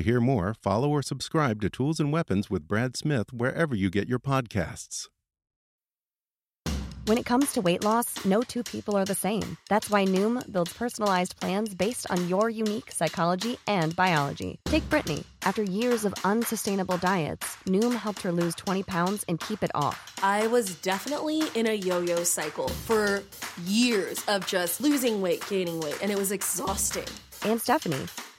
To hear more, follow or subscribe to Tools and Weapons with Brad Smith wherever you get your podcasts. When it comes to weight loss, no two people are the same. That's why Noom builds personalized plans based on your unique psychology and biology. Take Brittany. After years of unsustainable diets, Noom helped her lose 20 pounds and keep it off. I was definitely in a yo yo cycle for years of just losing weight, gaining weight, and it was exhausting. And Stephanie.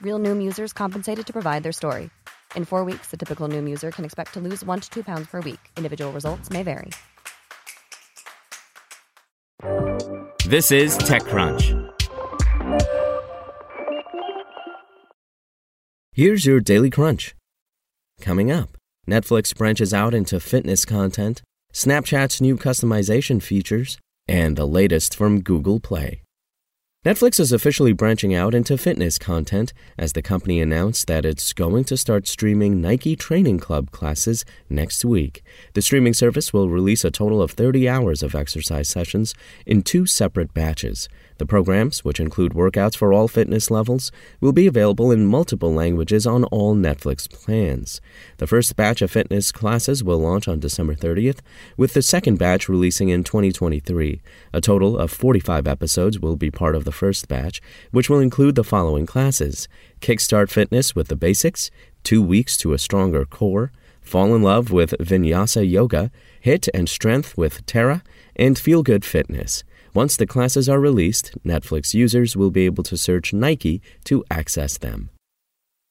Real Noom users compensated to provide their story. In four weeks, the typical Noom user can expect to lose one to two pounds per week. Individual results may vary. This is TechCrunch. Here's your daily crunch. Coming up, Netflix branches out into fitness content, Snapchat's new customization features, and the latest from Google Play. Netflix is officially branching out into fitness content as the company announced that it's going to start streaming Nike Training Club classes next week. The streaming service will release a total of 30 hours of exercise sessions in two separate batches. The programs, which include workouts for all fitness levels, will be available in multiple languages on all Netflix plans. The first batch of fitness classes will launch on December 30th, with the second batch releasing in 2023. A total of 45 episodes will be part of the first batch, which will include the following classes Kickstart Fitness with the Basics, Two Weeks to a Stronger Core, Fall in Love with Vinyasa Yoga, HIIT and Strength with Terra, and Feel Good Fitness. Once the classes are released, Netflix users will be able to search Nike to access them.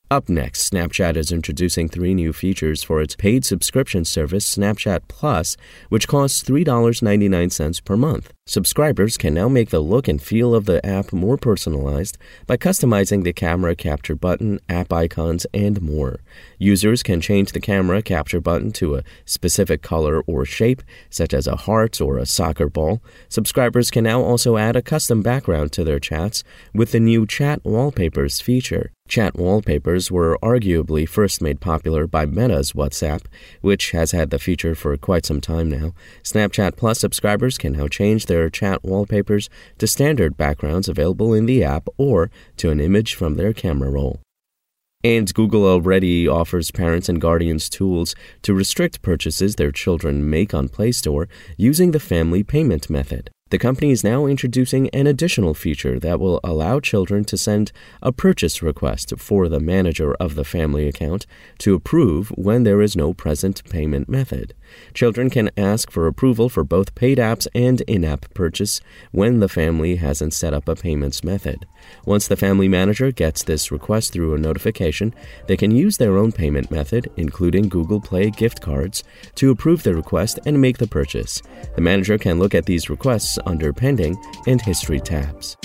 Up next, Snapchat is introducing three new features for its paid subscription service, Snapchat Plus, which costs $3.99 per month. Subscribers can now make the look and feel of the app more personalized by customizing the camera capture button, app icons, and more. Users can change the camera capture button to a specific color or shape, such as a heart or a soccer ball. Subscribers can now also add a custom background to their chats with the new Chat Wallpapers feature. Chat wallpapers were arguably first made popular by Meta's WhatsApp, which has had the feature for quite some time now. Snapchat Plus subscribers can now change their chat wallpapers to standard backgrounds available in the app or to an image from their camera roll. And Google already offers parents and guardians tools to restrict purchases their children make on Play Store using the family payment method. The company is now introducing an additional feature that will allow children to send a purchase request for the manager of the family account to approve when there is no present payment method. Children can ask for approval for both paid apps and in app purchase when the family hasn't set up a payments method. Once the family manager gets this request through a notification, they can use their own payment method, including Google Play gift cards, to approve the request and make the purchase. The manager can look at these requests under Pending and History tabs.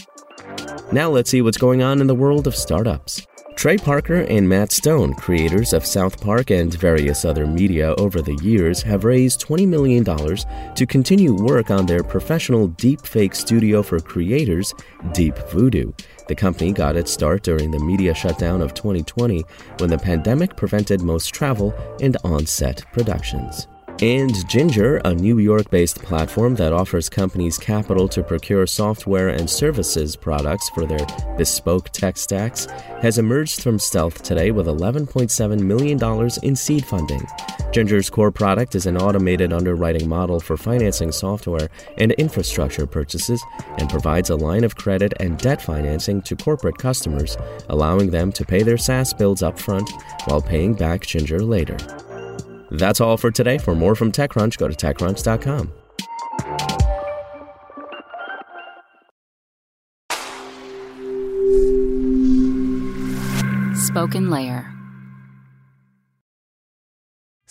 Now let's see what's going on in the world of startups. Trey Parker and Matt Stone, creators of South Park and various other media over the years, have raised $20 million to continue work on their professional deepfake studio for creators, Deep Voodoo. The company got its start during the media shutdown of 2020 when the pandemic prevented most travel and on set productions. And Ginger, a New York based platform that offers companies capital to procure software and services products for their bespoke tech stacks, has emerged from stealth today with $11.7 million in seed funding. Ginger's core product is an automated underwriting model for financing software and infrastructure purchases and provides a line of credit and debt financing to corporate customers, allowing them to pay their SaaS bills upfront while paying back Ginger later. That's all for today. For more from TechCrunch, go to TechCrunch.com. SpokenLayer.